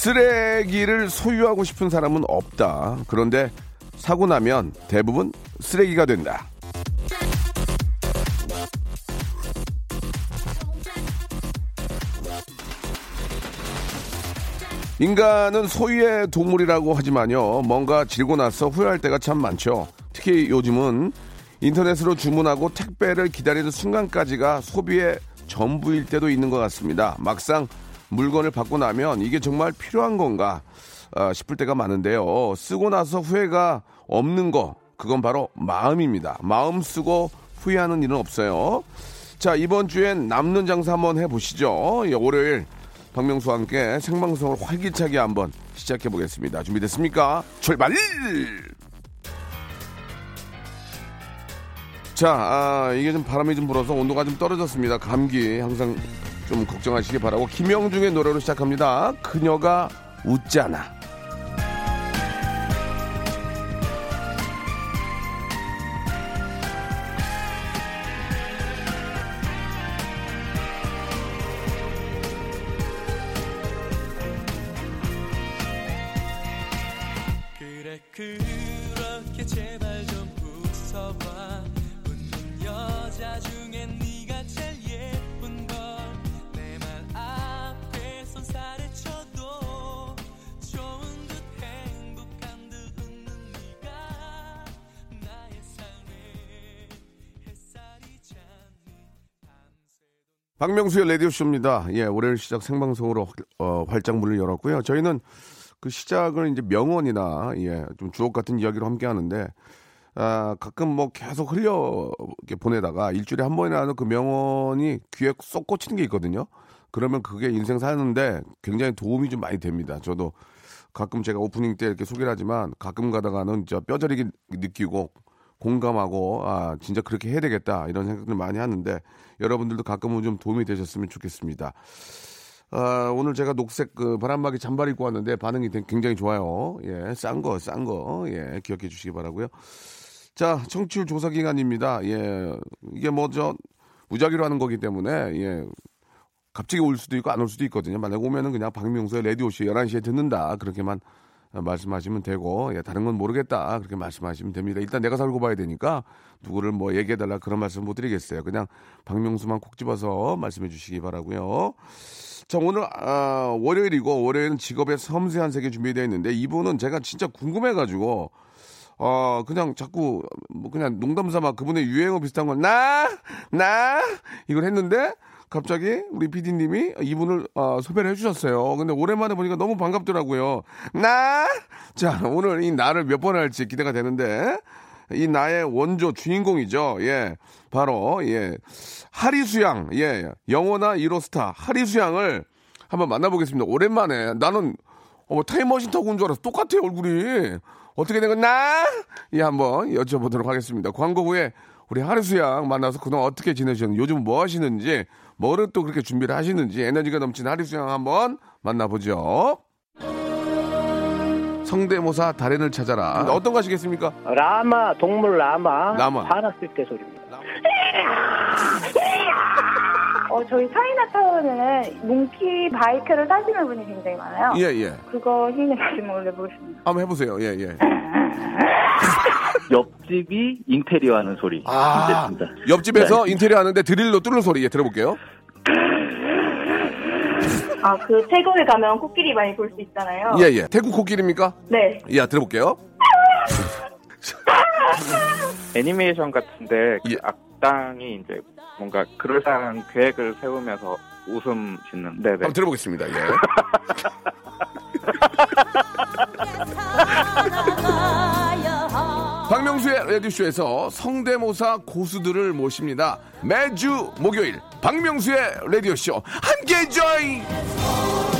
쓰레기를 소유하고 싶은 사람은 없다 그런데 사고 나면 대부분 쓰레기가 된다 인간은 소유의 동물이라고 하지만요, 뭔가 질고 나서 후회할 때가 참 많죠. 특히 요즘은 인터넷으로 주문하고 택배를 기다리는 순간까지가 소비의 전부일 때도 있는 것 같습니다. 막상 물건을 받고 나면 이게 정말 필요한 건가 아, 싶을 때가 많은데요. 쓰고 나서 후회가 없는 거, 그건 바로 마음입니다. 마음 쓰고 후회하는 일은 없어요. 자, 이번 주엔 남는 장사 한번 해보시죠. 예, 월요일 박명수와 함께 생방송을 활기차게 한번 시작해 보겠습니다. 준비됐습니까? 출발! 자, 아, 이게 좀 바람이 좀 불어서 온도가 좀 떨어졌습니다. 감기 항상 좀 걱정하시기 바라고 김영중의 노래로 시작합니다. 그녀가 웃잖아. 박명수의 라디오쇼입니다. 예, 월요일 시작 생방송으로 어, 활짝 문을 열었고요. 저희는 그 시작을 이제 명언이나 예, 좀 주옥 같은 이야기로 함께 하는데 아, 가끔 뭐 계속 흘려 보내다가 일주일에 한 하는 그 명언이 귀에 쏙 꽂히는 게 있거든요. 그러면 그게 인생 사는데 굉장히 도움이 좀 많이 됩니다. 저도 가끔 제가 오프닝 때 이렇게 소개를 하지만 가끔 가다가는 진짜 뼈저리게 느끼고 공감하고 아 진짜 그렇게 해야 되겠다 이런 생각들 많이 하는데 여러분들도 가끔은 좀 도움이 되셨으면 좋겠습니다. 아, 오늘 제가 녹색 그 바람막이 잠바 입고 왔는데 반응이 되- 굉장히 좋아요. 예, 싼 거, 싼 거. 예, 기억해 주시기 바라고요. 자, 청취율 조사 기간입니다. 예, 이게 뭐 저 무작위로 하는 거기 때문에 예. 갑자기 올 수도 있고 안 올 수도 있거든요. 만약 오면은 그냥 박명수의 라디오쇼 11시에 듣는다. 그렇게만 어, 말씀하시면 되고, 예, 다른 건 모르겠다. 그렇게 말씀하시면 됩니다. 일단 내가 살고 봐야 되니까 누구를 뭐 얘기해달라 그런 말씀 못 드리겠어요. 그냥 박명수만 콕 집어서 말씀해 주시기 바라고요 자, 오늘, 아, 월요일이고, 월요일은 직업의 섬세한 세계 준비되어 있는데, 이분은 제가 진짜 궁금해가지고, 어, 그냥 자꾸, 뭐, 그냥 농담 삼아 그분의 유행어 비슷한 걸, 나! 나! 이걸 했는데, 갑자기 우리 PD님이 이분을 어, 소개를 해주셨어요. 근데 오랜만에 보니까 너무 반갑더라고요. 나! 자, 오늘 이 나를 몇 번 할지 기대가 되는데, 이 나의 원조 주인공이죠. 예. 바로, 예. 하리수양, 예. 영원한 1호 스타, 하리수양을 한번 만나보겠습니다. 오랜만에. 나는, 어, 뭐 타임머신 타고 온 줄 알아서 똑같아요, 얼굴이. 어떻게 된 건 나? 예, 한번 여쭤보도록 하겠습니다. 광고 후에 우리 하리수양 만나서 그동안 어떻게 지내셨는지, 요즘 뭐 하시는지, 뭐를 또 그렇게 준비를 하시는지, 에너지가 넘치는 하리 수양 한번 만나보죠. 성대모사 달인을 찾아라. 어떤 거 하시겠습니까? 라마 동물 라마 라마. 화났을 때 소리입니다. 어, 저희 차이나타운에는 몽키 바이크를 타시는 분이 굉장히 많아요. 예, 예. 그거 힘내가지고 올려보겠습니다. 한번 해보세요. 예, 예. 옆집이 인테리어 하는 소리. 아, 됐습니다. 옆집에서 인테리어 하는데 드릴로 뚫는 소리. 예, 들어볼게요. 아, 그 태국에 가면 코끼리 많이 볼 수 있잖아요. 예, 예. 태국 코끼리입니까? 네. 예, 들어볼게요. 애니메이션 같은데 그 예. 악당이 이제 뭔가 그럴싸한 계획을 세우면서 웃음 짓는 네네 한번 들어보겠습니다. 예. 박명수의 라디오쇼에서 성대모사 고수들을 모십니다. 매주 목요일 박명수의 라디오쇼 함께 join!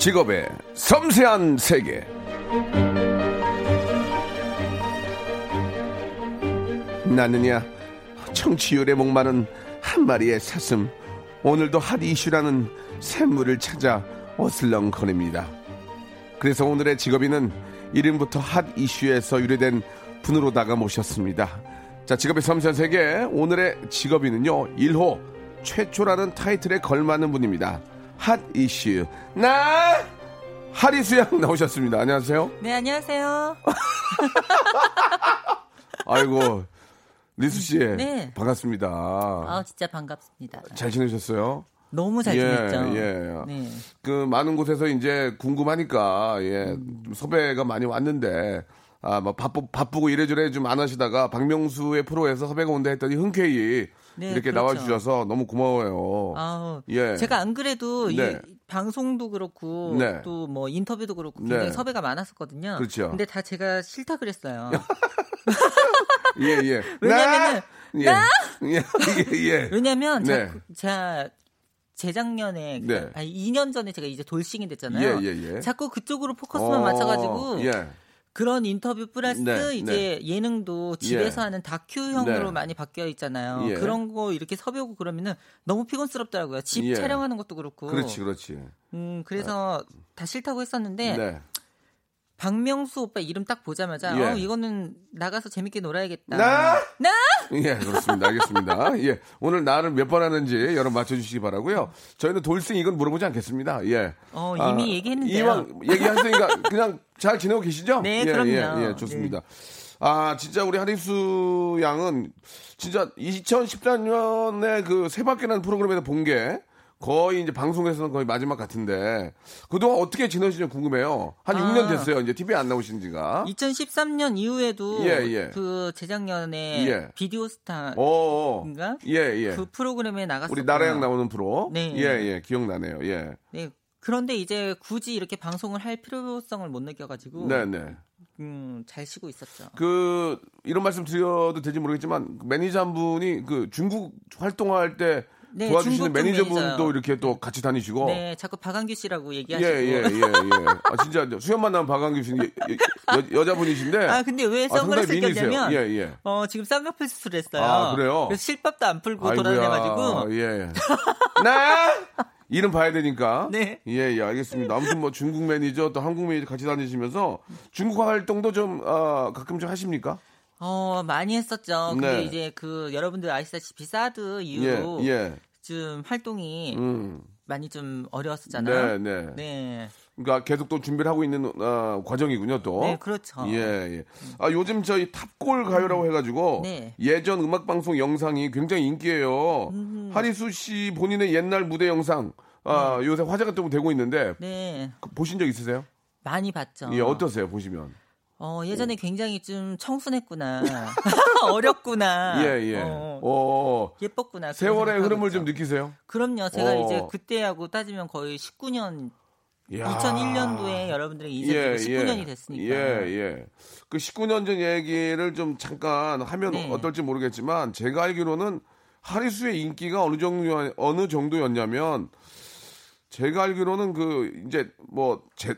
직업의 섬세한 세계. 나느냐 청취율에 목마른 한 마리의 사슴 오늘도 핫 이슈라는 샘물을 찾아 어슬렁거립니다. 그래서 오늘의 직업인은 이름부터 핫 이슈에서 유래된 분으로다가 모셨습니다. 자 직업의 섬세한 세계 오늘의 직업인은요 1호 최초라는 타이틀에 걸맞는 분입니다. 핫 이슈 나 하리수 양 나오셨습니다. 안녕하세요. 네, 안녕하세요. 아이고 리수 씨 네. 반갑습니다. 아, 진짜 반갑습니다. 잘 지내셨어요? 너무 잘 지냈죠. 예, 예. 네. 그 많은 곳에서 이제 궁금하니까 예, 음. 좀 섭외가 많이 왔는데 아, 뭐 바쁘 바쁘고 이래저래 좀 안 하시다가 박명수의 프로에서 섭외가 온다 했더니 흔쾌히 네, 이렇게 그렇죠. 나와 주셔서 너무 고마워요. 아우, 예. 제가 안 그래도 네. 이 방송도 그렇고 네. 또뭐 인터뷰도 그렇고 굉장히 네. 섭외가 많았었거든요. 그렇죠. 근데 다 제가 싫다 그랬어요. 예, 예. 왜냐면은 나! 예. 예, 예. 왜냐면 네. 자- 제가 재작년에 네. 아니 2년 전에 제가 이제 돌싱이 됐잖아요. 예, 예, 예. 자꾸 그쪽으로 포커스만 어, 맞춰가지고 예. 그런 인터뷰 플러스 네, 이제 예능도 집에서 예. 하는 다큐형으로 네. 많이 바뀌어 있잖아요. 예. 그런 거 이렇게 섭외 오고 그러면은 너무 피곤스럽더라고요. 집 예. 촬영하는 것도 그렇고. 그렇지, 그렇지. 음, 그래서 다 싫다고 했었는데 네. 박명수 오빠 이름 딱 보자마자 예. 어, 이거는 나가서 재밌게 놀아야겠다. 나! 나! 예, 그렇습니다. 알겠습니다. 예. 오늘 나를 몇 번 하는지 여러분 맞춰주시기 바라고요 저희는 돌싱 이건 물어보지 않겠습니다. 예. 어, 이미 얘기했는데요. 이왕 얘기하시니까 그냥 잘 지내고 계시죠? 네, 예, 그럼요. 예, 예, 좋습니다. 아, 진짜 우리 하리수 양은 진짜 2014년에 그 세 바퀴라는 프로그램에서 본 게 거의 이제 방송에서는 거의 마지막 같은데 그동안 어떻게 지내시는지 궁금해요. 한 아. 6년 됐어요. 이제 TV에 안 나오신 지가. 2013년 이후에도 예, 예. 그 재작년에 예. 비디오 스타 어, 인가? 예, 예. 그 프로그램에 나갔었고 우리 나라양 나오는 프로. 네. 예, 예. 기억나네요. 예. 네. 그런데 이제 굳이 이렇게 방송을 할 필요성을 못 느껴가지고 네, 네. 음, 잘 쉬고 있었죠. 그 이런 말씀 드려도 될지 모르겠지만 매니저 한 분이 그 중국 활동할 때 네, 도와주시는 매니저분도. 이렇게 또 같이 다니시고 네, 자꾸 박한규 씨라고 예, 얘기하시고. 예, 예, 예. 아, 진짜 수염 만 나면 박광규 씨는 여, 자분이신데 아, 근데 왜 아, 선글라스 미인이세요. 꼈냐면 예, 예. 어, 지금 쌍꺼풀 수술했어요. 아, 그래요? 그래서 실밥도 안 풀고 아이고야. 돌아다녀가지고. 예. 나 이름 봐야 되니까. 네. 예, 예, 알겠습니다. 아무튼 뭐 중국 매니저 또 한국 매니저 같이 다니시면서 중국 활동도 좀 아, 가끔 좀 하십니까? 어, 많이 했었죠. 근데 네. 이제 그 여러분들 아시다시피 사드 예, 이후로 예. 좀 활동이 음. 많이 좀 네, 어려웠었잖아요. 네. 네. 그러니까 계속 또 준비를 하고 있는 어, 과정이군요, 또. 네, 그렇죠. 예, 예. 아, 요즘 저희 탑골 가요라고 해가지고 네. 예전 음악 방송 영상이 굉장히 인기예요. 하리수 씨 본인의 옛날 무대 영상 아, 요새 화제가 좀 되고 있는데 네. 그 보신 적 있으세요? 많이 봤죠. 예, 어떠세요, 보시면? 어, 예전에 굉장히 좀 청순했구나. 어렸구나. 예, 예. 어, 어, 예뻤구나. 세월의 흐름을. 좀 느끼세요? 그럼요. 제가 어. 이제 그때하고 따지면 거의 19년, 이야. 2001년도에 여러분들의 이제 19년이 됐으니까. 예, 예. 그 19년 전 얘기를 좀 잠깐 하면 네. 어떨지 모르겠지만 제가 알기로는 하리수의 인기가 어느 정도 어느 정도였냐면 제가 알기로는 그 이제 뭐 제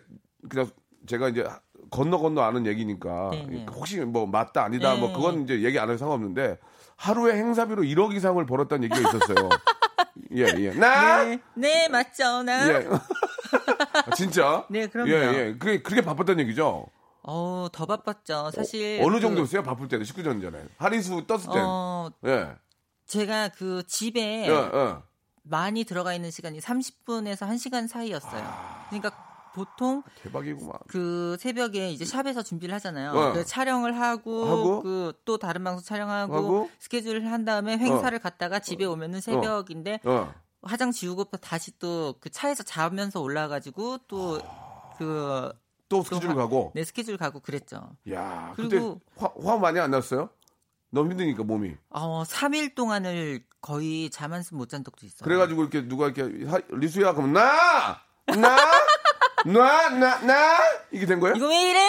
그냥 제가 이제 건너 건너 아는 얘기니까 네, 네. 혹시 뭐 맞다 아니다 네. 뭐 그건 이제 얘기 안 해도 상관없는데 하루에 행사비로 1억 이상을 벌었다는 얘기가 있었어요. 예, 예. 나 네, 네, 맞죠. 나. 예. 아, 진짜? 네, 그럼요. 예, 예. 그게 그렇게 바빴다는 얘기죠. 어, 더 바빴죠. 사실. 어, 느 그, 정도였어요? 바쁠 때는 19년 전에. 하리수 떴을 때. 어, 예. 제가 그 집에 예, 예. 많이 들어가 있는 시간이 30분에서 1시간 사이였어요. 아. 그러니까 보통 대박이구만. 그 새벽에 이제 샵에서 준비를 하잖아요. 어. 그 촬영을 하고, 하고? 그 또 다른 방송 촬영하고 하고? 스케줄을 한 다음에 행사를 갔다가 집에 오면은 새벽인데 어. 화장 지우고 다시 또 그 차에서 자면서 올라가지고 또 그또 스케줄 화- 가고. 내 스케줄 가고 그랬죠. 야, 그리고- 화, 화 많이 안 났어요? 너무 힘드니까 몸이. 어, 3일 동안을 거의 잠 한숨 못 잔 적도 있어요. 그래가지고 이렇게 누가 이렇게 하- 리수야 그러면 나, 나, 나, 나, 나 이게 된 거야? 이거 왜 이래?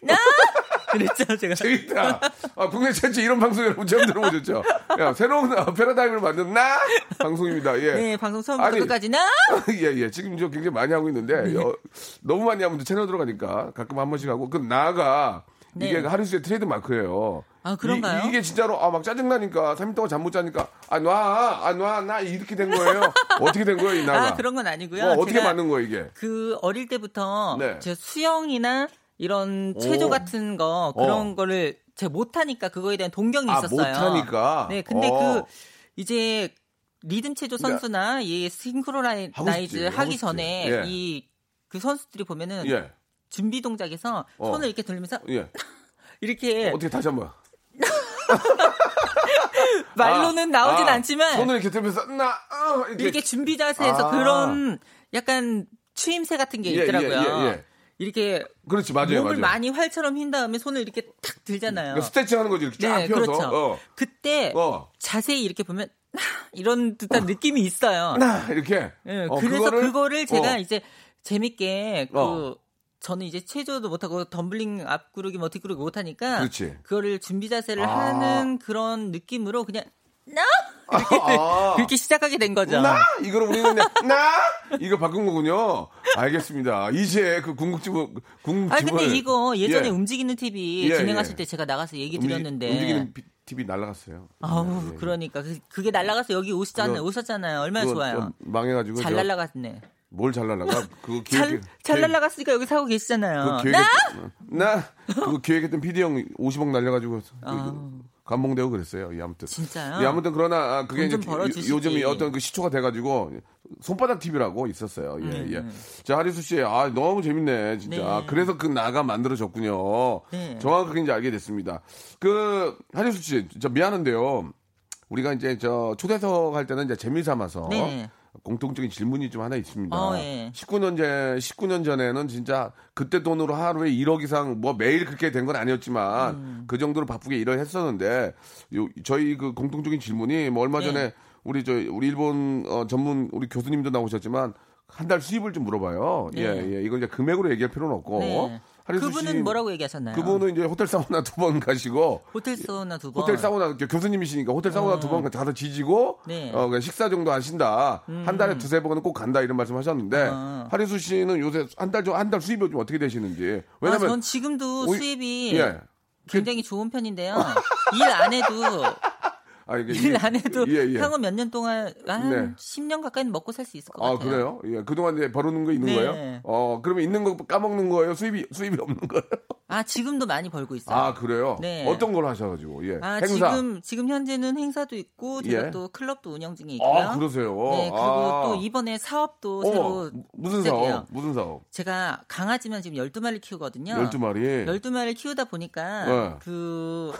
나? 그랬죠, 제가. 재밌다. 아, 국내 최초 이런 방송 여러분 처음 들어보셨죠? 야, 새로운 아, 패러다임을 만든 나 방송입니다. 예. 네, 방송 처음부터 아니, 끝까지 나? 예, 예. 지금 저 굉장히 많이 하고 있는데, 네. 어, 너무 많이 하면 또 채널 들어가니까 가끔 한 번씩 하고, 그 나가 이게 네. 하리수의 트레이드 마크예요. 아, 그런가요? 이, 게 진짜로, 아, 막 짜증 나니까, 3일 동안 잠 못 자니까, 아, 놔, 아, 놔, 나 이렇게 된 거예요. 어떻게 된 거예요, 이 나가? 아, 그런 건 아니고요. 어, 제가 맞는 거예요, 이게? 그 어릴 때부터 네. 제 수영이나 이런 체조 오. 같은 거 그런 어. 거를 제가 못하니까 그거에 대한 동경이 아, 있었어요. 못하니까? 네, 근데 어. 그 이제 리듬 체조 선수나 이 하고 하기 싶지. 전에 예. 이그 선수들이 보면은 예, 준비 동작에서 어. 손을 이렇게 돌리면서 예. 이렇게 어떻게 다시 한 번. 말로는 나오진 아, 않지만 손을 이렇게 들면서, 나, 어, 이렇게. 이렇게 준비 자세에서 아. 그런 약간 추임새 같은 게 예, 예, 있더라고요. 예, 예. 이렇게 그렇지, 맞아요, 몸을 맞아요. 많이 활처럼 흰 다음에 손을 이렇게 탁 들잖아요. 그러니까 스트레칭 하는 거지, 이렇게 쫙 네, 펴서. 그렇죠. 어. 그때 어. 자세히 이렇게 보면 이런 듯한 느낌이 있어요. 나, 이렇게. 예, 어, 그래서 그거를- 그거를 제가 어. 이제 재밌게 그 어. 저는 이제 체조도 못하고 덤블링 앞구르기 뭐 뒷구르기 못하니까 그렇지. 그거를 준비 자세를 아. 하는 그런 느낌으로 그냥 나 아. 그렇게 시작하게 된 거죠. 나 이거를 우리는 나 이거 바꾼 거군요. 알겠습니다. 이제 그 궁극지물 궁극지물. 아 근데 이거 예전에 예. 움직이는 TV 예, 진행하실 예. 때 제가 나가서 얘기 움직- 드렸는데 움직이는 비- TV 날라갔어요. 아우 예, 예. 그러니까 그- 그게 날라가서 여기 오셨잖아요. 그거- 오셨잖아요. 얼마나 좋아요. 좀 망해가지고 잘 저- 날라갔네. 뭘 잘 날라가? 그거 잘, 기획 잘 날라갔으니까 여기 사고 계시잖아요. 그 기획 나 그거 기획했던 PD 형 50억 날려가지고 그- 아. 감봉되고 그랬어요. 예, 아무튼. 진짜요? 예, 아무튼 그러나 아, 그게 이제. 요- 요즘이 어떤 그 시초가 돼가지고 손바닥 TV라고 있었어요. 예, 음, 예. 음. 자 하리수 씨, 아 너무 재밌네 진짜. 네. 그래서 그 나가 만들어졌군요. 네. 정확하게 이제 알게 됐습니다. 그 하리수 씨, 진짜 미안한데요. 우리가 이제 저 초대석 할 때는 이제 재미 삼아서 네. 공통적인 질문이 좀 하나 있습니다. 어, 예. 19년 전 19년 전에는 진짜 그때 돈으로 하루에 1억 이상 뭐 매일 그렇게 된 건 아니었지만 음. 그 정도로 바쁘게 일을 했었는데 요, 저희 그 공통적인 질문이 뭐 얼마 네. 전에 우리 저 우리 일본 어, 전문 우리 교수님도 나오셨지만 한 달 수입을 좀 물어봐요. 네. 예, 예. 이건 이제 금액으로 얘기할 필요는 없고. 네. 그분은 씨, 뭐라고 얘기하셨나요? 그분은 이제 호텔 사우나 두 번 가시고 호텔 사우나 두 번. 호텔 사우나 교수님이시니까 호텔 사우나 어. 두번 가서 지지고 네. 어, 그냥 식사 정도 하신다. 한 달에 두세 번은 꼭 간다 이런 말씀하셨는데 어. 하리수 씨는 요새 한달한달 수입이 좀 어떻게 되시는지 아, 왜냐면 전 지금도 수입이 예. 굉장히 좋은 편인데요. 일 안 해도 아, 이게 일 안 해도 예, 예. 향후 몇 년 동안 한 네. 10년 가까이는 먹고 살 수 있을 것 아 같아요. 그래요? 예, 그동안 이제 벌어놓은 거 있는 네. 거예요? 어 그러면 있는 거 까먹는 거예요? 수입이 수입이 없는 거예요? 아 지금도 많이 벌고 있어요. 아 그래요? 네. 어떤 걸 하셔 가지고 예. 아, 행사. 지금 지금 현재는 행사도 있고 제가 예. 또 클럽도 운영 중에 있고요. 아 그러세요? 네 그리고 아. 또 이번에 사업도 어머, 새로 무슨. 사업? 무슨 사업? 제가 강아지만 지금 12마리 키우거든요. 12마리. 12마리를 키우다 보니까 네. 그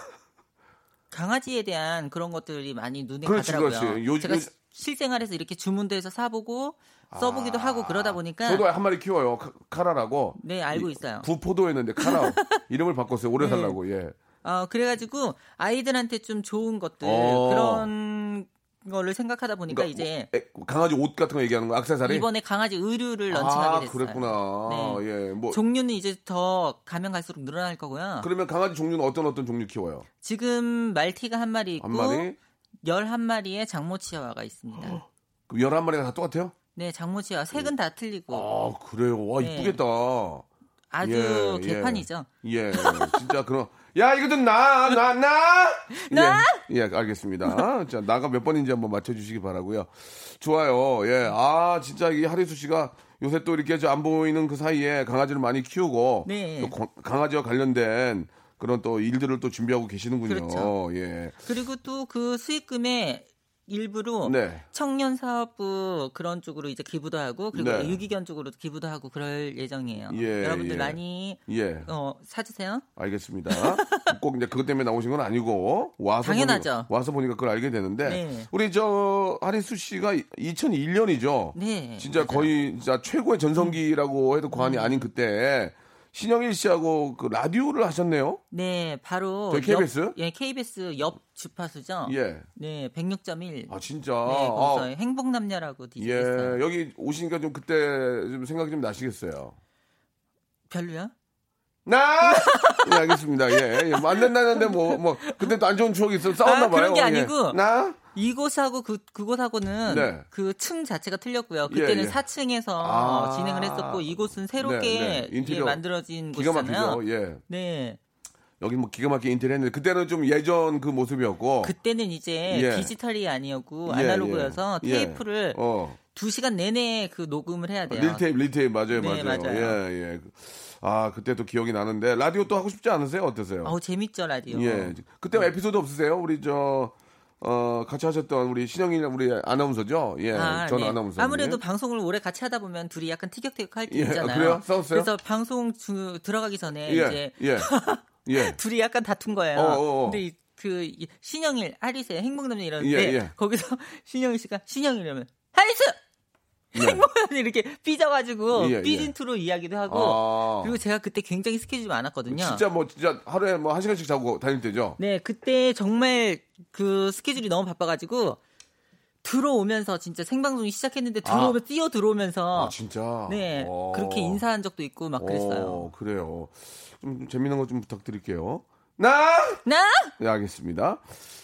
강아지에 대한 그런 것들이 많이 눈에 그렇지, 가더라고요. 그렇지. 요- 제가 요- 시- 실생활에서 이렇게 주문도 해서 사보고 써보기도 하고 그러다 보니까 아. 저도 한 마리 키워요. 카- 카라라고. 네 알고 있어요. 구포도였는데 카라 이름을 바꿨어요. 오래 네. 살라고. 예. 어 그래가지고 아이들한테 좀 좋은 것들 어. 그런 거를 생각하다 보니까 그러니까 이제 에, 강아지 옷 같은 거 얘기하는 거 악세사리? 이번에 강아지 의류를 런칭하게 아, 됐어요. 그랬구나. 네. 예. 뭐 종류는 이제 더 가면 갈수록 늘어날 거고요. 그러면 강아지 종류는 어떤 어떤 종류 키워요? 지금 말티가 한 마리 있고 한 마리? 11마리의 장모 치아와가 있습니다. 그 11마리가 다 똑같아요? 네, 장모 치아와 색은 다 틀리고 아, 그래요. 와, 네. 이쁘겠다. 아주 예, 예. 개판이죠. 예. 진짜 그럼 야, 이거 좀 나, 나, 나! 나? 예, 예, 알겠습니다. 자, 나가 몇 번인지 한번 맞춰주시기 바라고요 좋아요. 예. 아, 진짜 이 하리수 씨가 요새 또 이렇게 저안 보이는 그 사이에 강아지를 많이 키우고 네. 또 거- 강아지와 관련된 그런 또 일들을 또 준비하고 계시는군요. 그렇죠. 예. 그리고 또 그 수익금에 일부로 네. 청년 사업부 그런 쪽으로 이제 기부도 하고 그리고 네. 유기견 쪽으로 기부도 하고 그럴 예정이에요. 예, 여러분들 예. 많이 예. 어, 사주세요. 알겠습니다. 꼭 이제 그것 때문에 나오신 건 아니고 와서 당연하죠. 보니까, 와서 보니까 그걸 알게 되는데 네. 우리 저 하리수 씨가 2001년이죠. 네. 진짜 맞아요. 거의 진짜 최고의 전성기라고 해도 과언이 음. 아닌 그때 신영일 씨하고 그 라디오를 하셨네요. 네, 바로 저희 KBS? 옆, 예, KBS 옆 주파수죠. 예. 네, 106.1. 아 진짜. 네, 거기서 아, 행복남녀라고 예. DJ했어요. 여기 오시니까 좀 그때 좀 생각이 좀 나시겠어요. 별로야? 나! 예, 알겠습니다. 예, 예. 뭐안 된다는데 뭐, 뭐, 그때 또 안 좋은 추억이 있어 싸웠나 아, 봐요. 그런 게 예. 아니고 나? 이곳하고 그 그곳하고는 네. 그층 자체가 틀렸고요. 그때는 예, 예. 4층에서 아. 진행을 했었고 이곳은 새롭게 네, 네. 인테리어 만들어진 기가 곳이잖아요. 막히죠. 예. 네. 여기 뭐 기가 막히게 인테리어 했는데 그때는 좀 예전 그 모습이었고. 그때는 이제 예. 디지털이 아니었고 예, 아날로그여서 예. 테이프를 어. 두 2시간 내내 그 녹음을 해야 돼요. 릴테이프, 릴테이프 맞아요, 네, 맞아요. 맞아요. 예, 예. 아, 그때 또 기억이 나는데 라디오 또 하고 싶지 않으세요? 어떠세요? 어우 재밌죠 라디오. 예. 그때 에피소드 없으세요? 우리 저 어, 같이 하셨던 우리 신영일 우리 아나운서죠? 예. 아, 전 네. 아나운서. 아무래도 방송을 오래 같이 하다 보면 둘이 약간 티격태격할 때 예, 있잖아요. 그래요? 싸웠어요? 그래서 방송 주, 들어가기 전에 예. 이제 예. 예. 둘이 약간 다툰 거예요. 어, 어, 어. 근데 이- 그 이- 신영일 하리세 행복남녀 이러는데 예, 예. 거기서 신영일 씨가 신영일 이러면 하리스 네. 행복남녀 이렇게 삐져가지고 예, 예. 삐진 투로 이야기도 하고 아. 그리고 제가 그때 굉장히 스케줄이 많았거든요. 진짜 뭐 진짜 하루에 뭐 한 시간씩 자고 다닐 때죠? 네, 그때 정말 그 스케줄이 너무 바빠가지고 들어오면서 진짜 생방송이 시작했는데 들어오면 뛰어 들어오면서 아, 진짜? 네 어. 그렇게 인사한 적도 있고 막 그랬어요. 어, 그래요. 좀, 좀 재밌는 거좀 부탁드릴게요. 나! 나 네, 알겠습니다.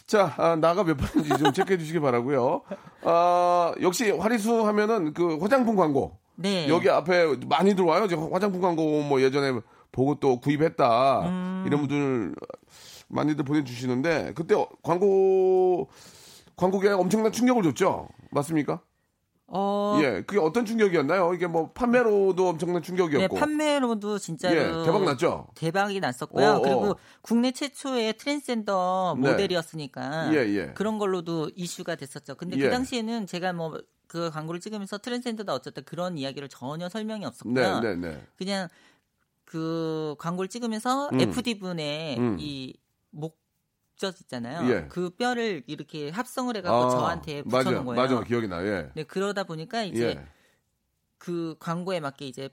자, 아, 나가 몇 번인지 좀 체크해 주시기 바라고요 아, 역시 화리수 하면은 그 화장품 광고. 네. 여기 앞에 많이 들어와요. 지금 화장품 광고 뭐 예전에 보고 또 구입했다. 음. 이런 분들 많이들 보내주시는데 그때 광고 광고계에 엄청난 충격을 줬죠. 맞습니까? 어, 예, 그게 어떤 충격이었나요? 이게 뭐 판매로도 엄청난 네, 충격이었고. 판매로도 진짜로 예, 대박 났죠. 대박이 났었고요. 어, 어. 그리고 국내 최초의 트랜스젠더 네. 모델이었으니까 예, 예. 그런 걸로도 이슈가 됐었죠. 근데 예. 그 당시에는 제가 뭐그 광고를 찍으면서 트랜스젠더다 어쨌든 그런 이야기를 전혀 설명이 없었고요. 네, 네, 네. 그냥 그 광고를 찍으면서 음. FD 분의 음. 이 목 젖 있잖아요. 예. 그 뼈를 이렇게 합성을 해갖고 저한테 맞아, 붙여놓은 거예요. 맞아, 기억이 나. 예. 네, 그러다 보니까 이제 예. 그 광고에 맞게 이제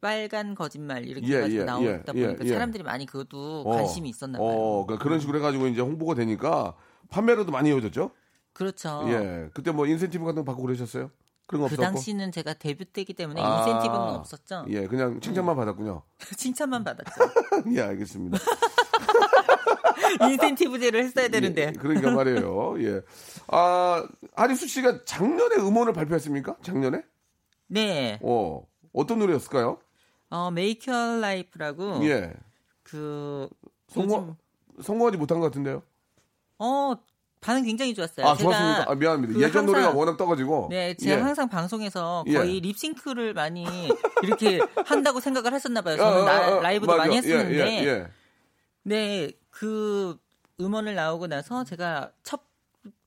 빨간 거짓말 이렇게 예, 해가지고 예, 나오다 예, 보니까 예, 예. 사람들이 많이 그것도 어, 관심이 있었나 봐요. 어, 그러니까 그런 식으로 해가지고 이제 홍보가 되니까 판매로도 많이 이어졌죠. 그렇죠. 예. 그때 뭐 인센티브 같은 거 받고 그러셨어요? 그런 거그 없었고? 당시는 제가 데뷔 때기 때문에 아, 인센티브는 없었죠. 예, 그냥 칭찬만 받았군요. 칭찬만 받았죠. 예, 알겠습니다. 인센티브제를 했어야 되는데. 예, 그러니까 말이에요. 예. 아, 하리수 씨가 작년에 음원을 발표했습니까? 작년에? 네. 어, 어떤 노래였을까요? 어, Make Your Life라고 예. 그 성공, 요즘 성공하지 못한 것 같은데요? 어 반응 굉장히 좋았어요. 아, 제가 좋았습니까? 아, 미안합니다. 그 예전 항상- 노래가 워낙 떠가지고. 네, 제가 예. 항상 방송에서 예. 거의 립싱크를 많이 이렇게 한다고 생각을 했었나 봐요. 저는 어, 어, 나- 어, 라이브도 맞아. 많이 예, 했었는데, 예, 예. 네, 그 음원을 나오고 나서 제가 첫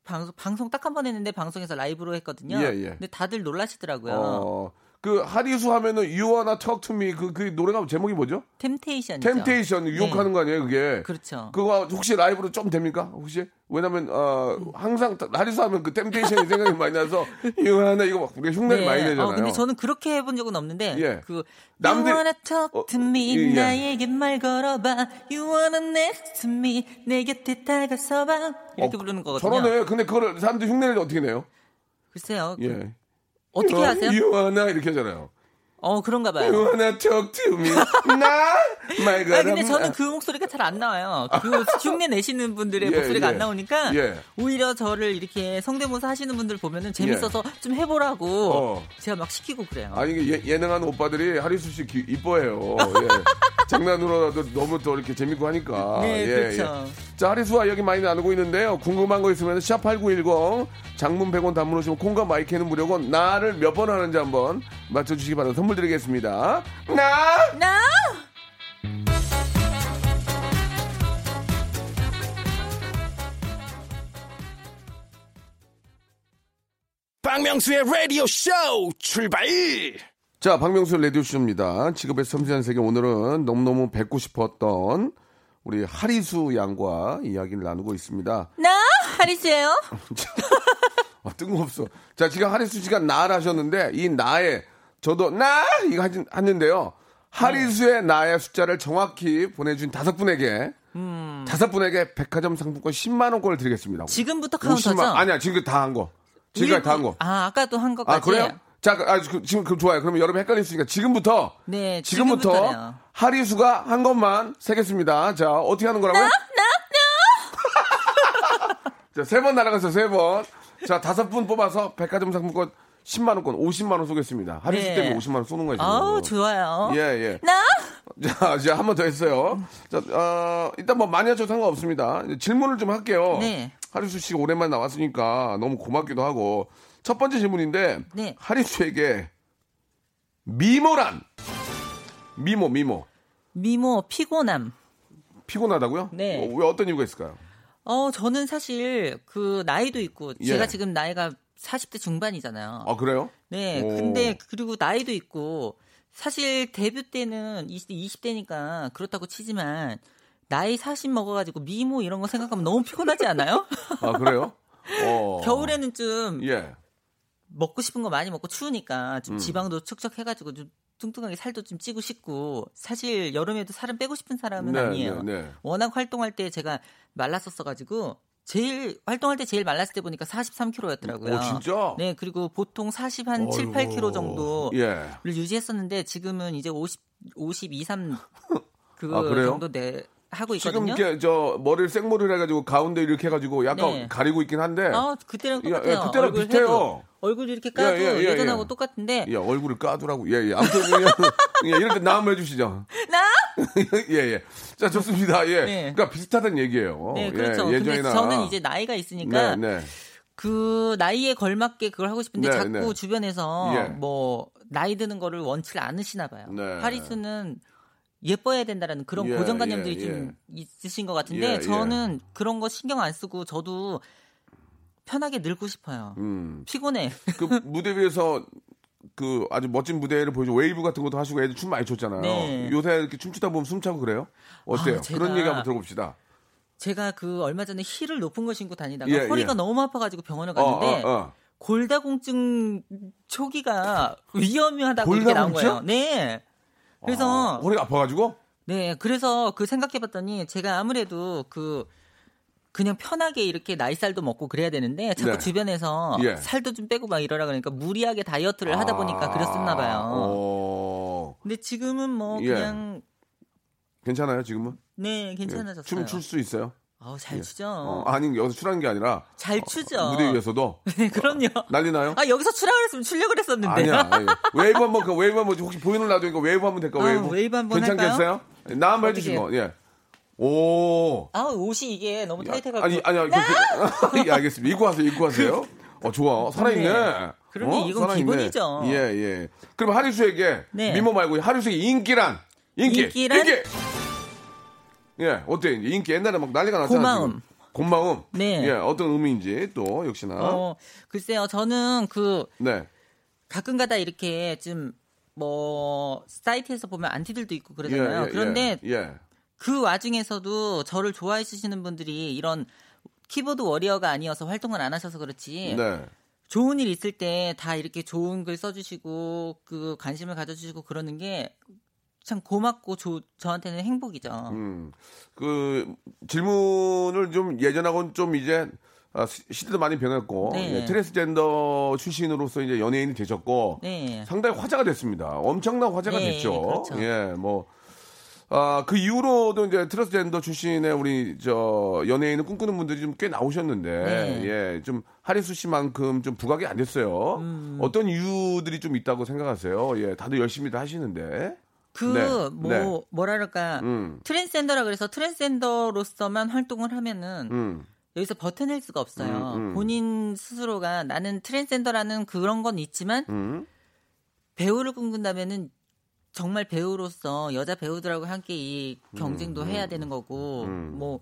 방송 방송 딱 한 번 했는데 방송에서 라이브로 했거든요. 예, 예. 근데 다들 놀라시더라고요. 어, 그 하리수 하면은 to Me 그, 그 노래가 제목이 뭐죠? 템테이션이죠. 템테이션 유혹하는 거 아니에요, 그게? 네. 그렇죠. 그거 혹시 라이브로 좀 됩니까? 혹시? 왜냐면 어 항상 하리수 하면 그 템테이션이 생각이 많이 나서 You Wanna 이거 막 우리가 흉내를 많이 내잖아요. 어, 근데 저는 그렇게 해본 적은 없는데 예. 그 남들- You wanna talk 어, to me 예, 예. 나에게 말 걸어봐 You wanna next to me 내 곁에 다가서봐 이렇게 어, 부르는 거거든요. 저러네. 근데 그걸 사람들이 흉내를 어떻게 내요? 글쎄요. 그 예. 어떻게 You- 하세요? You Wanna 이렇게 하잖아요. 어 그런가 봐요. You Wanna Talk to Me 나말 걸어봐. 아 근데 저는 그 목소리가 잘 안 나와요. 그 흉내 내시는 분들의 예, 목소리가 예. 안 나오니까 예. 오히려 저를 이렇게 성대모사 하시는 분들 보면은 재밌어서 좀 해보라고 어. 제가 막 시키고 그래요. 아니 이게 예, 예능하는 오빠들이 하리수 씨 기- 이뻐해요. 예. 장난으로라도 너무 또 이렇게 재밌고 하니까. 네, 예, 그렇죠. 예. 자, 하리수와 여기 많이 나누고 있는데요. 궁금한 거 있으면 샵 8910 장문 100원 단문 오시면 콩과 마이크는 무료고 나를 몇 번 하는지 한번 맞춰주시기 바랍니다. 선물 드리겠습니다. 나! 나 박명수의 라디오 쇼 출발! 자, 박명수 라디오 쇼입니다. 직업의 섬세한 세계 오늘은 너무너무 뵙고 싶었던 우리 하리수 양과 이야기를 나누고 있습니다. 나 하리스예요. 아, 뜬금없어. 자, 지금 하리수 씨가 나를 하셨는데 이 나에 저도 나 이거 하진 했는데요. 하리수의 나의 숫자를 정확히 보내준 다섯 분에게 다섯 분에게 백화점 상품권 10만 원권을 드리겠습니다. 지금부터 카운터죠? 50만 아니야 지금 다 한 거. 지금까지 다 한 거. 아, 아까도 한 것까지. 아 그래요? 자, 아, 그, 지금 그 좋아요. 그러면 여러분 헷갈리시니까 지금부터 네, 지금부터 지금부터네요. 하리수가 한 것만 세겠습니다. 자, 어떻게 하는 거라고요? 자, 세 번 날아가서 세 번. 자, 다섯 분 뽑아서 백화점 상품권 10만 원권, 50만 원 쏘겠습니다. 하리수 네. 때문에 50만 원 쏘는 거예요. 아우, 좋아요. 예, 예. 나? 자, 이제 한 번 더 했어요. 자, 어, 일단 뭐 많이 하셔도 상관없습니다. 질문을 좀 할게요. 네. 하리수 씨가 오랜만에 나왔으니까 너무 고맙기도 하고. 첫 번째 질문인데, 네. 하리수에게 미모란? 미모, 미모. 미모, 피곤함. 피곤하다고요? 네. 어, 왜 어떤 이유가 있을까요? 어, 저는 사실 그 나이도 있고 예. 제가 지금 나이가 40대 중반이잖아요. 아, 그래요? 네. 오. 근데 그리고 나이도 있고 사실 데뷔 때는 20대 20대니까 그렇다고 치지만 나이 40 먹어가지고 미모 이런 거 생각하면 너무 피곤하지 않아요? 아, 그래요? 어. 겨울에는 좀 예. 먹고 싶은 거 많이 먹고 추우니까 좀 지방도 척척해가지고 좀 뚱뚱하게 살도 좀 찌고 싶고 사실 여름에도 살은 빼고 싶은 사람은 네, 아니에요. 네, 네. 워낙 활동할 때 제가 말랐었어가지고 제일 활동할 때 제일 말랐을 때 보니까 43kg였더라고요. 오, 진짜? 네, 그리고 보통 40 한 7, 어이구. 8kg 정도를 예. 유지했었는데 지금은 이제 50, 52, 3그 아, 그래요? 정도 돼 하고 지금 있거든요. 이렇게 저 머리를 생머리를 해가지고 가운데 이렇게 해가지고 약간 네. 가리고 있긴 한데 아, 그때랑 예, 똑같아요. 예, 그때랑 얼굴 비슷해요. 해도 얼굴 이렇게 까도 예, 예, 예, 예, 전하고 예. 똑같은데 예, 얼굴을 까두라고. 예, 예. 아무튼 그냥 예, 이럴 때 나 한번 해주시죠. 나? 예, 예. 자, 좋습니다. 예. 네. 그러니까 비슷하다는 얘기예요. 네, 그렇죠. 예, 근데 예전이나. 저는 이제 나이가 있으니까 네, 네. 그 나이에 걸맞게 그걸 하고 싶은데 네, 자꾸 네. 주변에서 예. 뭐 나이 드는 거를 원치 않으시나 봐요. 네. 하리스는 예뻐야 된다라는 그런 예, 고정관념들이 예, 좀 있으신 것 같은데 예, 예. 저는 그런 거 신경 안 쓰고 저도 편하게 늙고 싶어요. 음. 피곤해. 그 무대 위에서 그 아주 멋진 무대를 보여줘 웨이브 같은 것도 하시고 애들 춤 많이 췄잖아요. 네. 요새 이렇게 춤추다 보면 숨차고 그래요? 어때요? 아, 제가- 그런 얘기 한번 들어봅시다. 제가 그 얼마 전에 힐을 높은 거 신고 다니다가 예, 허리가 예. 너무 아파가지고 병원을 어, 갔는데 어, 어. 골다공증 초기가 위험하다고 이렇게 나온 골다공증? 거예요. 네. 그래서 아, 허리가 아파가지고? 네, 그래서 그 생각해봤더니 제가 아무래도 그 그냥 편하게 이렇게 나이살도 먹고 그래야 되는데 자꾸 네. 주변에서 예. 살도 좀 빼고 막 이러라 그러니까 무리하게 다이어트를 하다 보니까 아, 그랬었나 봐요. 어, 근데 지금은 뭐 예. 그냥 괜찮아요, 지금은? 네 괜찮아졌어요. 춤출 수 있어요? 아우 잘 추죠. 어, 아니, 여기서 출하는 게 아니라. 잘 어, 추죠. 무대 위에서도. 네, 그럼요. 난리 나요? 아 여기서 추라 그랬으면 추려 그랬었는데. 아니야. 아니. 웨이브 한번, 그 웨이브 한번, 혹시 보이는 라디오니까 웨이브 한번 될까, 아, 웨이브? 웨이브 한번 괜찮겠어요? 나 한번? 해주시고, 예. 오. 아 옷이 이게 너무 야, 타이트해가지고. 아니, 아니, 그, 그, 예, 알겠습니다. 입고 하세요, 입고 하세요. 어, 좋아. 살아있네. 네. 그럼요, 이건 기본이죠. 예, 예. 그럼 하리수에게, 네. 미모 말고 하리수에게 인기란? 인기. 인기란? 인기! 예, 어때? 인기 옛날에 막 난리가 났잖아. 고마움. 지금. 고마움. 네. 예, 어떤 의미인지 또, 역시나. 어 글쎄요 저는 그 네. 가끔가다 이렇게 좀 뭐 사이트에서 보면 안티들도 있고 그러잖아요. 예, 그런데 예, 예. 그 와중에서도 저를 좋아해 주시는 분들이 이런 키보드 워리어가 아니어서 활동을 안 하셔서 그렇지 네. 좋은 일 있을 때 다 이렇게 좋은 글 써주시고 그 관심을 가져주시고 그러는 게 참 고맙고 조- 저한테는 행복이죠. 음, 그 질문을 좀 예전하고는 좀 이제 아, 시- 시대도 많이 변했고 네. 예, 트랜스젠더 출신으로서 이제 연예인이 되셨고 네. 상당히 화제가 됐습니다. 엄청난 화제가 네, 됐죠. 그렇죠. 예, 뭐. 아, 그 이후로도 이제 트랜스젠더 출신의 우리 저 연예인을 꿈꾸는 분들이 좀 꽤 나오셨는데 네. 예, 좀 하리수 씨만큼 좀 부각이 안 됐어요. 음. 어떤 이유들이 좀 있다고 생각하세요? 예, 다들 열심히들 하시는데. 그 네, 뭐 네. 뭐랄까 음. 트랜스젠더라 그래서 트랜스젠더로서만 활동을 하면은 음. 여기서 버텨낼 수가 없어요. 음, 음. 본인 스스로가 나는 트랜스젠더라는 그런 건 있지만 음. 배우를 꿈꾼다면은 정말 배우로서 여자 배우들하고 함께 이 경쟁도 해야 되는 거고 음. 뭐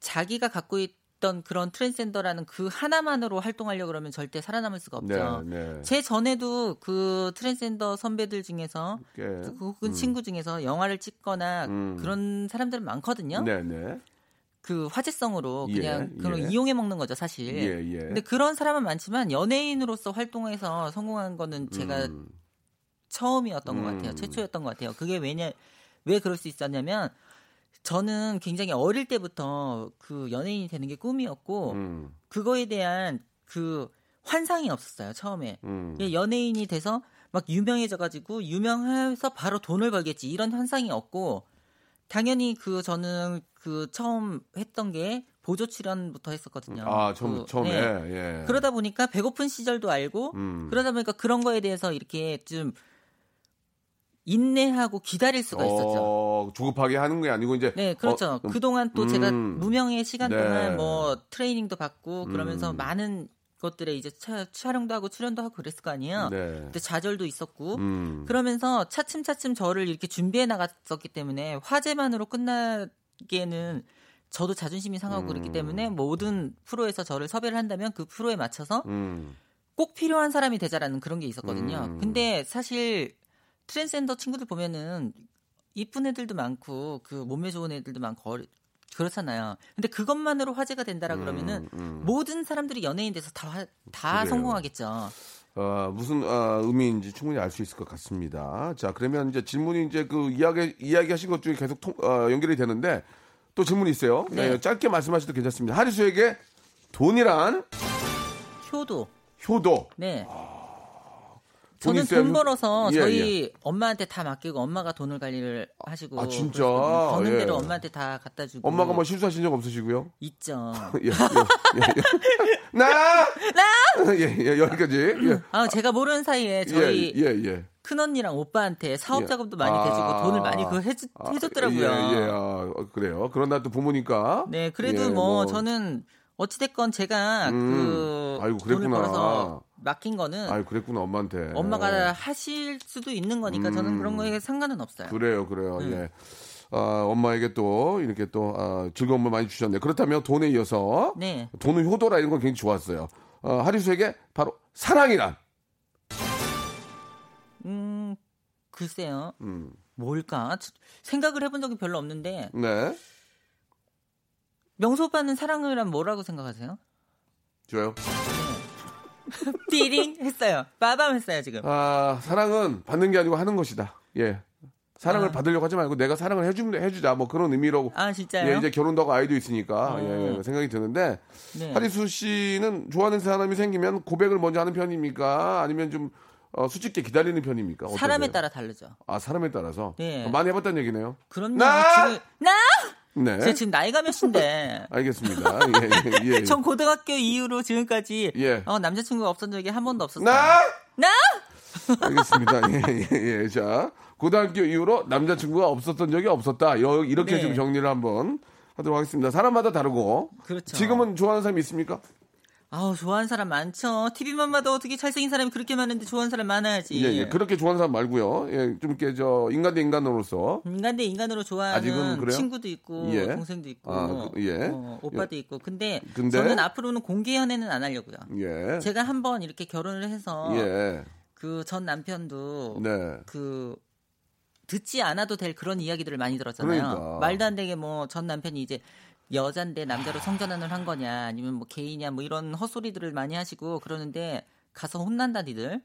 자기가 갖고 어떤 그런 트랜스젠더라는 그 하나만으로 활동하려고 그러면 절대 살아남을 수가 없죠. 네, 네. 제 전에도 그 트랜스젠더 선배들 중에서 꽤. 그 혹은 친구 중에서 영화를 찍거나 음. 그런 사람들은 많거든요. 네, 네. 그 화제성으로 예, 그냥 그런 예. 이용해 먹는 거죠, 사실. 예, 예. 근데 그런 사람은 많지만 연예인으로서 활동해서 성공한 거는 제가 음. 처음이었던 것 음. 같아요. 최초였던 것 같아요. 그게 왜냐 왜 그럴 수 있었냐면 저는 굉장히 어릴 때부터 그 연예인이 되는 게 꿈이었고 음. 그거에 대한 그 환상이 없었어요. 처음에 음. 예, 연예인이 돼서 막 유명해져가지고 유명해서 바로 돈을 벌겠지 이런 환상이 없고 당연히 그 저는 그 처음 했던 게 보조 출연부터 했었거든요. 아, 처음, 그, 처음에. 네. 예. 그러다 보니까 배고픈 시절도 알고 음. 그러다 보니까 그런 거에 대해서 이렇게 좀 인내하고 기다릴 수가 있었죠. 어, 조급하게 하는 게 아니고 이제 네, 그렇죠. 어, 그동안 또 음. 제가 무명의 시간 네. 동안 뭐 트레이닝도 받고 그러면서 음. 많은 것들에 이제 차, 촬영도 하고 출연도 하고 그랬을 거 아니에요. 네. 그때 좌절도 있었고 음. 그러면서 차츰차츰 저를 이렇게 준비해 나갔었기 때문에 화제만으로 끝나기에는 저도 자존심이 상하고 음. 그렇기 때문에 모든 프로에서 저를 섭외를 한다면 그 프로에 맞춰서 음. 꼭 필요한 사람이 되자라는 그런 게 있었거든요. 음. 근데 사실 트랜스젠더 친구들 보면은 이쁜 애들도 많고 그 몸매 좋은 애들도 많고 어리- 그렇잖아요. 근데 그것만으로 화제가 된다라 그러면은 음, 음. 모든 사람들이 연예인 돼서 다, 화- 다. 성공하겠죠. 어, 무슨 어, 의미인지 충분히 알 수 있을 것 같습니다. 자, 그러면 이제 질문이 이제 그 이야기 이야기하신 것 중에 계속 통, 어, 연결이 되는데 또 질문이 있어요. 네. 네, 짧게 말씀하셔도 괜찮습니다. 하리수에게 돈이란 효도. 효도. 네. 돈이 저는 있어야 돈 효- 벌어서 예, 엄마한테 엄마한테 다 맡기고 엄마가 돈을 관리를 하시고 아, 진짜? 버는 예. 대로 엄마한테 다 갖다 주고 엄마가 뭐 실수하신 적 없으시고요? 있죠. 예, 예, 예, 예. 나! 나! 예, 예, 여기까지. 예. 아, 제가 모르는 사이에 저희 예, 예, 예. 큰언니랑 오빠한테 사업 예. 자금도 많이 아. 대주고 돈을 많이 그 해주, 아, 해줬더라고요. 예, 예, 아, 어, 그래요. 그런다 또 부모니까. 네, 그래도 예, 뭐, 저는 어찌됐건 제가 음. 그 아이고, 돈을 그랬구나. 벌어서 맡긴 거는 아유, 그랬구나, 엄마한테. 엄마가 하실 수도 있는 거니까 저는 음. 그런 거에 상관은 없어요. 그래요, 그래요. 음. 예. 아, 엄마에게 또 이렇게 또 아, 즐거움을 많이 주셨네. 그렇다면 돈에 이어서 네. 돈은 효도라 이런 건 굉장히 좋았어요. 어, 하리수에게 바로 사랑이란. 음, 글쎄요. 음. 뭘까? 생각을 해본 적이 별로 없는데 네, 명수 오빠는 사랑이란 뭐라고 생각하세요? 좋아요. 띠링 했어요. 빠밤 했어요 지금. 아, 사랑은 받는 게 아니고 하는 것이다. 예. 사랑을 아. 받으려고 하지 말고 내가 사랑을 해주, 해주자. 뭐 그런 의미로. 아 진짜요? 예, 이제 결혼도 하고 아이도 있으니까 어. 예, 생각이 드는데 네. 하리수 씨는 좋아하는 사람이 생기면 고백을 먼저 하는 편입니까? 아니면 좀 어, 수직게 기다리는 편입니까? 어떠세요? 사람에 따라 다르죠. 아 사람에 따라서 네. 어, 많이 해봤다는 얘기네요. 그럼요. 나! 지금 나? 네, 제가 지금 나이가 몇인데. 알겠습니다. 예, 예, 예. 전 고등학교 이후로 지금까지 예. 어, 남자친구가 없었던 적이 한 번도 없었어요. 나 나? 알겠습니다. 예, 예, 예. 자 고등학교 이후로 남자친구가 없었던 적이 없었다. 여- 이렇게 네. 좀 정리를 한번 하도록 하겠습니다. 사람마다 다르고 그렇죠. 지금은 좋아하는 사람이 있습니까? 아우 좋아하는 사람 많죠. TV만 봐도 어떻게 잘생긴 사람이 그렇게 많은데 좋아하는 사람 많아야지. 예, 예. 그렇게 좋아하는 사람 말고요. 예, 좀 이렇게 저 인간 대 인간으로서 인간 대 인간으로 좋아하는? 친구도 있고 예. 동생도 있고 아, 그- 예. 어, 오빠도 있고 근데, 근데? 저는 앞으로는 공개 연애는 안 하려고요. 예, 제가 한번 이렇게 결혼을 해서 예, 그전 남편도 네, 그 듣지 않아도 될 그런 이야기들을 많이 들었잖아요. 그러니까. 말도 안 되게 뭐 전 남편이 이제 여잔데 남자로 성전환을 한 거냐 아니면 뭐 게이냐 뭐 이런 헛소리들을 많이 하시고 그러는데 가서 혼난다 니들.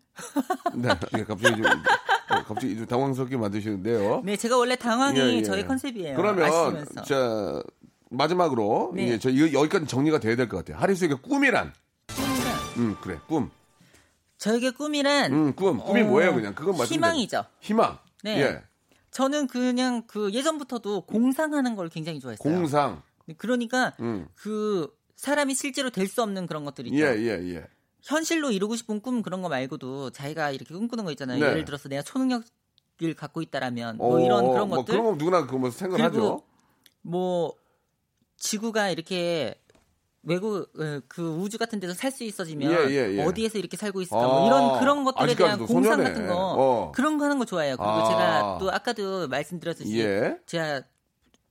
네. 예, 갑자기 좀 예, 갑자기 좀 당황스럽게 만드시는데요. 네, 제가 원래 당황이 예, 예. 저의 컨셉이에요. 그러면 아시면서. 자 마지막으로 네. 예, 저 여기까지 정리가 돼야 될 것 같아요. 하리수에게 꿈이란, 꿈이란 음 그래 꿈, 저에게 꿈이란 음 꿈, 꿈이 어, 뭐예요 그냥 그건 말씀 희망이죠. 희망, 네. 예, 저는 그냥 그 예전부터도 공상하는 걸 굉장히 좋아했어요. 공상, 그러니까 음, 그 사람이 실제로 될 수 없는 그런 것들 있죠. 예, 예, 예, 현실로 이루고 싶은 꿈 그런 거 말고도 자기가 이렇게 꿈꾸는 거 있잖아요. 네. 예를 들어서 내가 초능력을 갖고 있다라면 뭐 어, 이런 그런 뭐 것들 그런 거 누구나 그뭐 생각을 하죠. 그리고 뭐 지구가 이렇게 외국 어, 그 우주 같은 데서 살 수 있어지면 예, 예, 예. 어디에서 이렇게 살고 있을까 아, 뭐 이런 그런 것들에 대한 공상 소녀네. 같은 거 어. 그런 거 하는 거 좋아해요. 그리고 아. 제가 또 아까도 말씀드렸듯이 예, 제가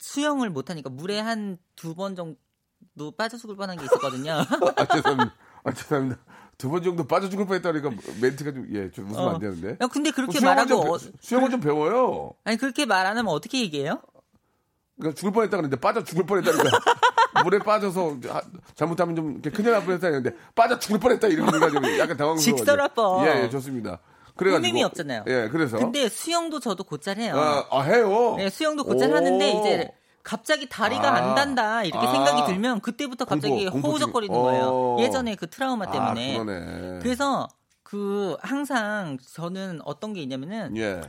수영을 못 하니까 물에 한 두 번 정도 빠져 죽을 뻔한 게 있었거든요. 아, 죄송합니다. 아, 죄송합니다. 두 번 정도 빠져 죽을 뻔했다니까 멘트가 좀, 예, 좀 웃으면 어. 안 되는데. 야, 근데 그렇게 수영을 말하고 좀, 어, 배- 수영을 좀 배워요. 아니 그렇게 말 안 하면 어떻게 얘기해요? 그러니까 죽을 뻔했다 그랬는데 빠져 죽을 뻔했다니까. 물에 빠져서 하- 잘못하면 좀 큰일 날 뻔했다 했는데 빠져 죽을 뻔했다 이러니까 좀 약간 당황스러워. 직설화법. 예, 예, 좋습니다. 그래가지고. 꾸밈이 없잖아요. 예, 그래서. 근데 수영도 저도 곧잘 해요. 아, 아, 해요. 네, 수영도 곧잘 오. 하는데 이제 갑자기 다리가 아. 안 단다 이렇게 아. 생각이 들면 그때부터 갑자기 공포, 호우적거리는 거예요. 어. 예전에 그 트라우마 때문에. 아, 그러네. 그래서 그 항상 저는 어떤 게 있냐면은 예.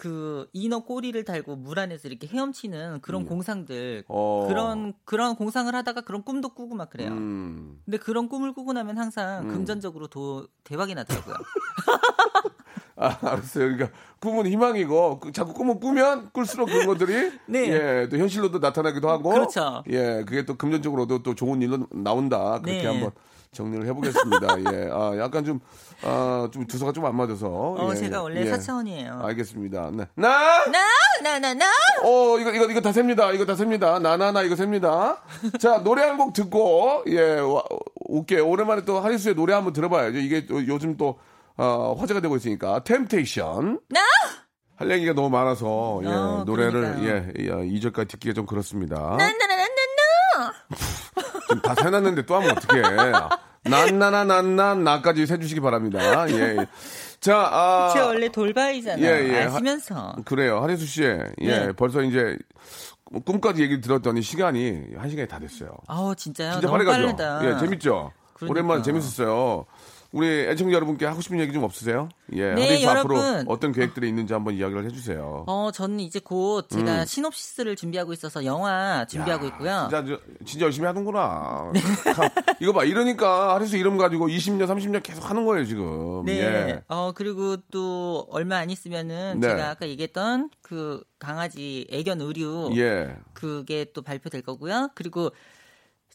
그 인어 꼬리를 달고 물 안에서 이렇게 헤엄치는 그런 공상들 음. 어. 그런 그런 공상을 하다가 그런 꿈도 꾸고 막 그래요. 음. 근데 그런 꿈을 꾸고 나면 항상 금전적으로 도, 대박이 나더라고요. 아, 알았어요. 그러니까 꿈은 희망이고 그 자꾸 꿈을 꾸면 꿀수록 그런 것들이 네. 예, 또 현실로도 나타나기도 하고 그렇죠. 예, 그게 또 금전적으로도 또 좋은 일로 나온다. 그렇게 네. 한번 정리를 해 보겠습니다. 예. 아, 약간 좀 아, 좀 주소가 좀 안 맞아서. 어, 예, 제가 예, 원래 예. 사차원이에요. 알겠습니다. 네. 나! 나, 나, 나, 나. 어, 이거, 이거, 이거 다 셉니다. 이거 다 셉니다. 나 나 나 이거 셉니다. 자, 노래 한 곡 듣고, 예, 와, 올게요. 오랜만에 또 하리수의 노래 한번 들어봐야죠. 이게 또 요즘 또, 어, 화제가 되고 있으니까. 템테이션. 나! 할 얘기가 너무 많아서, 예, 어, 노래를, 그러니까요. 예, 예, 2절까지 듣기가 좀 그렇습니다. 나, 나, 나, 나, 나, 나. 지금 다 세놨는데 또 하면 어떡해. 난나나, 난나, 나까지 세주시기 바랍니다. 예. 예. 자, 아. 제가 원래 돌바이잖아요. 예, 예. 아시면서. 그래요. 한혜수 씨. 예. 네. 벌써 이제 꿈까지 얘기를 들었더니 시간이 한 시간이 다 됐어요. 아우, 진짜요? 진짜? 빠르다. 예, 재밌죠? 그러니까. 오랜만에 재밌었어요. 우리 애청자 여러분께 하고 싶은 얘기 좀 없으세요? 예. 네, 여러분. 앞으로 어떤 계획들이 있는지 한번 이야기를 해주세요. 어, 저는 이제 곧 제가 시놉시스를 준비하고 있어서 영화 준비하고 음. 야, 있고요. 진짜, 저- 진짜 열심히 하는구나. 참, 이거 봐. 이러니까 하리수 이름 가지고 20년, 30년 계속 하는 거예요, 지금. 네. 예. 어, 그리고 또 얼마 안 있으면은 네. 제가 아까 얘기했던 그 강아지 애견 의류 예. 그게 또 발표될 거고요. 그리고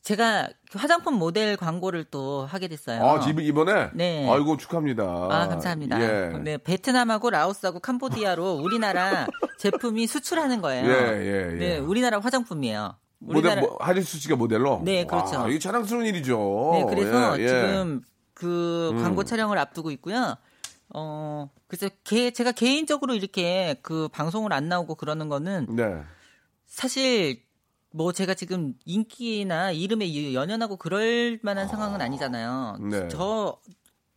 제가 그 화장품 모델 광고를 또 하게 됐어요. 아, 집 이번에? 네. 아이고, 축하합니다. 아, 감사합니다. 예. 네, 베트남하고 라오스하고 캄보디아로 우리나라 제품이 수출하는 거예요. 예, 예, 예. 네, 우리나라 화장품이에요. 모델, 우리나라 뭐, 하리수 씨가 모델로? 네, 그렇죠. 와, 이게 자랑스러운 일이죠. 네, 그래서 예, 예. 지금 그 음. 광고 촬영을 앞두고 있고요. 어, 그래서 개, 제가 개인적으로 이렇게 그 방송을 안 나오고 그러는 거는 네. 사실 뭐 제가 지금 인기나 이름에 연연하고 그럴 만한 상황은 아니잖아요. 네. 저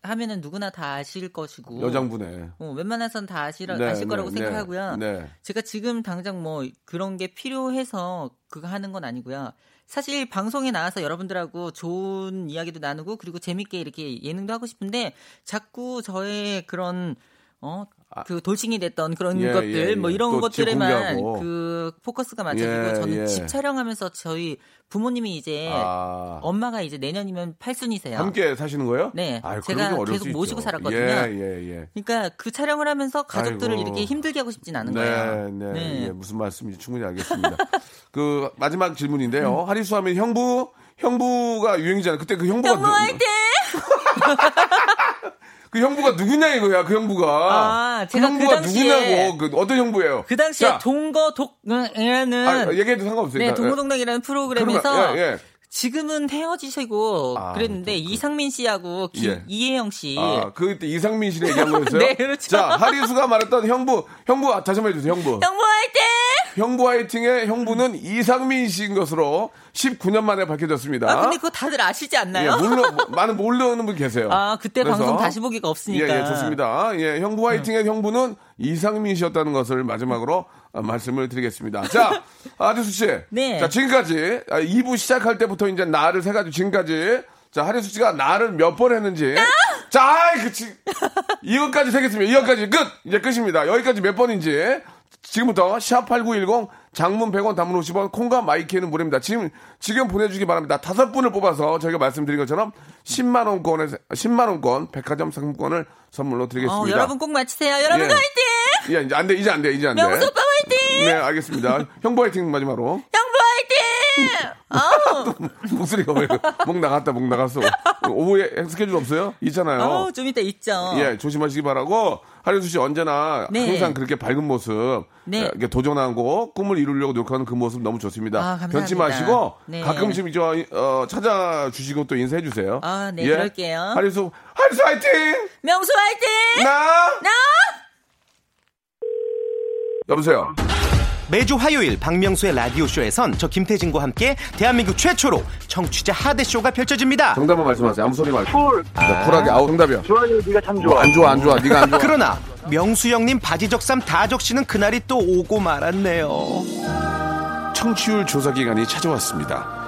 하면은 누구나 다 아실 것이고. 여장분에. 어, 웬만해선 다 아실, 네, 아실 거라고 네, 생각하고요. 네. 제가 지금 당장 뭐 그런 게 필요해서 그거 하는 건 아니고요. 사실 방송에 나와서 여러분들하고 좋은 이야기도 나누고 그리고 재밌게 이렇게 예능도 하고 싶은데 자꾸 저의 그런 어 그 돌싱이 됐던 그런 예, 것들 예, 뭐 예. 이런 또 것들에만 공개하고. 그 포커스가 맞춰지고 예, 저는 예. 집 촬영하면서 저희 부모님이 이제 아. 엄마가 이제 내년이면 팔순이세요. 함께 사시는 거예요? 네. 아유, 제가 계속 수 있죠. 모시고 살았거든요. 예, 예, 예. 그러니까 그 촬영을 하면서 가족들을 아이고. 이렇게 힘들게 하고 싶진 않은 네, 거예요. 네, 예, 무슨 말씀인지 충분히 알겠습니다. 그 마지막 질문인데요. 음. 하리수 하면 형부, 형부가 유행이잖아요. 그때 그 형부가 형부 화이팅! 그 형부가 누구냐 이거야. 그 형부가. 아, 그그 형부가 당시에 누구냐고. 그 어떤 형부예요? 그 당시에 자, 동거독이라는 아, 얘기해도 상관없어요. 네, 자, 동거동락이라는 프로그램에서 그런가? 예, 예. 지금은 헤어지시고 아, 그랬는데 이상민 씨하고 기- 예. 이혜영 씨 아, 그때 이상민 씨를 얘기한 거였어요? 네, 그렇죠. 자, 하리수가 말했던 형부, 형부, 아, 다시 한번 해주세요, 형부. 형부 화이팅! 형부 화이팅의 형부는 이상민 씨인 것으로 19년 만에 밝혀졌습니다. 아 근데 그거 다들 아시지 예, 않나요? 물론 뭐, 많은 모르는 분 계세요. 아 그때 그래서- 방송 다시 보기가 없으니까. 예, 예, 좋습니다. 예, 형부 화이팅의 형부는 이상민 씨였다는 것을 마지막으로 아, 말씀을 드리겠습니다. 자, 하리수 씨. 네. 자, 지금까지 아, 2부 시작할 때부터 이제 나를 세 가지고 지금까지 자, 하리수 씨가 나를 몇 번 했는지. 자, 아이, 그치. 이것까지 세겠습니다. 이것까지 끝! 이제 끝입니다. 여기까지 몇 번인지. 지금부터 샵8910 장문 100원 단문 50원 콩과 마이케이는 무료입니다. 지금 지금 보내주기 바랍니다. 다섯 분을 뽑아서 저희가 말씀드린 것처럼 10만 원권에 10만 원권 백화점 상품권을 선물로 드리겠습니다. 어, 여러분 꼭 맞히세요. 여러분 예. 화이팅! 예, 이제 안 돼, 이제 안 돼, 이제 안 돼. 명수 오빠 화이팅! 네, 알겠습니다. 형부 화이팅 마지막으로. 형부 화이팅! 목소리가 왜, 목 나갔다, 목 나갔어. 오후에 스케줄 없어요? 있잖아요. 아우, 좀 이따 있죠. 예, 조심하시기 바라고 한혜수 씨 언제나 네. 항상 그렇게 밝은 모습, 네. 예, 이렇게 도전하고 꿈을 이루려고 노력하는 그 모습 너무 좋습니다. 아. 변치 마시고 네. 가끔씩 저 어, 찾아주시고 또 인사해 주세요. 아, 네, 그럴게요. 하리수, 하리수 화이팅! 명수 화이팅! 나! 나! 여보세요. 매주 화요일 박명수의 라디오쇼에선 저 김태진과 함께 대한민국 최초로 청취자 하대쇼가 펼쳐집니다. 정답만 말씀하세요. 아무 소리 말고. 쿨. 쿨하게. 아우 정답이야. 좋아요, 네가 참 좋아. 안 좋아, 안 좋아. 네가 안 좋아. 그러나 명수 형님 바지 적삼 다 적시는 그날이 또 오고 말았네요. 청취율 조사 기간이 찾아왔습니다.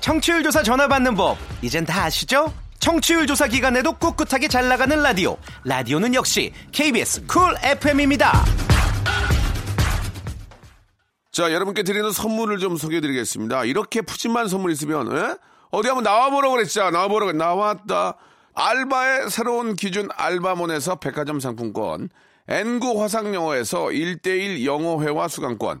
청취율 조사 전화 받는 법 이젠 다 아시죠? 청취율 조사 기간에도 꿋꿋하게 잘 나가는 라디오 라디오는 역시 KBS 쿨 FM입니다. 자, 여러분께 드리는 선물을 좀 소개해 드리겠습니다. 이렇게 푸짐한 선물 있으면, 에? 어디 한번 나와보라고 그랬죠? 나와보라고, 나왔다. 알바의 새로운 기준 알바몬에서 백화점 상품권, N구 화상영어에서 1대1 영어회화 수강권,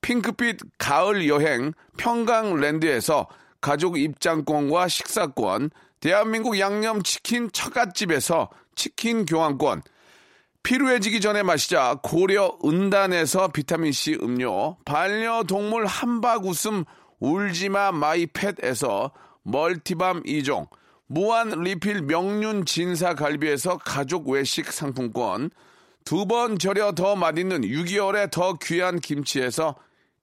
핑크빛 가을 여행 평강랜드에서 가족 입장권과 식사권, 대한민국 양념치킨 처갓집에서 치킨 교환권, 피로해지기 전에 마시자 고려 은단에서 비타민C 음료, 반려동물 한박 웃음 울지마 마이팻에서 멀티밤 2종, 무한 리필 명륜 진사 갈비에서 가족 외식 상품권, 두 번 절여 더 맛있는 6개월에 더 귀한 김치에서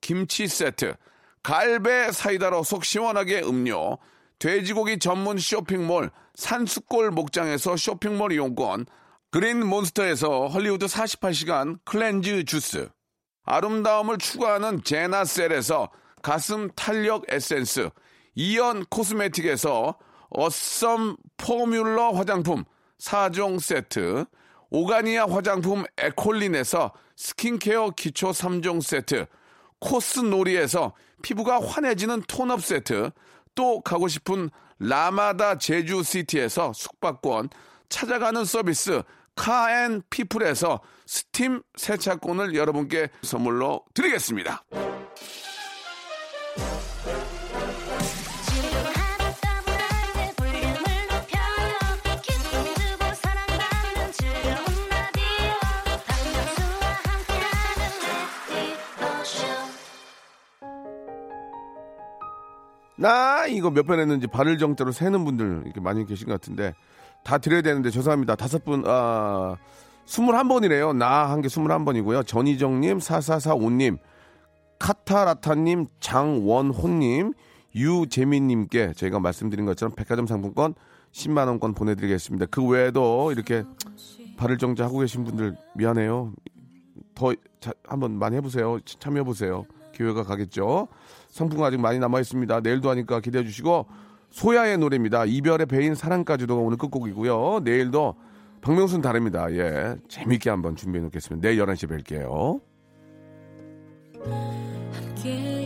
김치 세트, 갈배 사이다로 속 시원하게 음료, 돼지고기 전문 쇼핑몰 산수골 목장에서 쇼핑몰 이용권, 그린 몬스터에서 헐리우드 48시간 cleanse 주스, 아름다움을 추구하는 제나셀에서 가슴 탄력 에센스, 이연 코스메틱에서 어썸 포뮬러 화장품 4종 세트, 오가니아 화장품 에콜린에서 스킨케어 기초 3종 세트, 코스 놀이에서 피부가 환해지는 tone-up 세트, 또 가고 싶은 라마다 제주시티에서 숙박권, 찾아가는 서비스 카앤 피플에서 스팀 세차권을 여러분께 선물로 드리겠습니다. 나 이거 몇 번 했는지 발을 정자로 세는 분들 이렇게 많이 계신 것 같은데 다 드려야 되는데 죄송합니다. 다섯 분, 아, 21번이래요. 나 한 게 21번이고요. 전희정님, 4445님, 카타라타님, 장원호님, 유재민님께 저희가 말씀드린 것처럼 백화점 상품권 10만원권 보내드리겠습니다. 그 외에도 이렇게 발을 정자 하고 계신 분들 미안해요. 더 자, 한번 많이 해보세요. 참여해보세요. 기회가 가겠죠. 상품 아직 많이 남아 있습니다. 내일도 하니까 기대해 주시고 소야의 노래입니다. 이별의 배인 사랑까지도 오늘 끝곡이고요. 내일도 박명순 다릅니다. 예. 재밌게 한번 준비해 놓겠습니다. 내일 11시에 뵐게요. 함께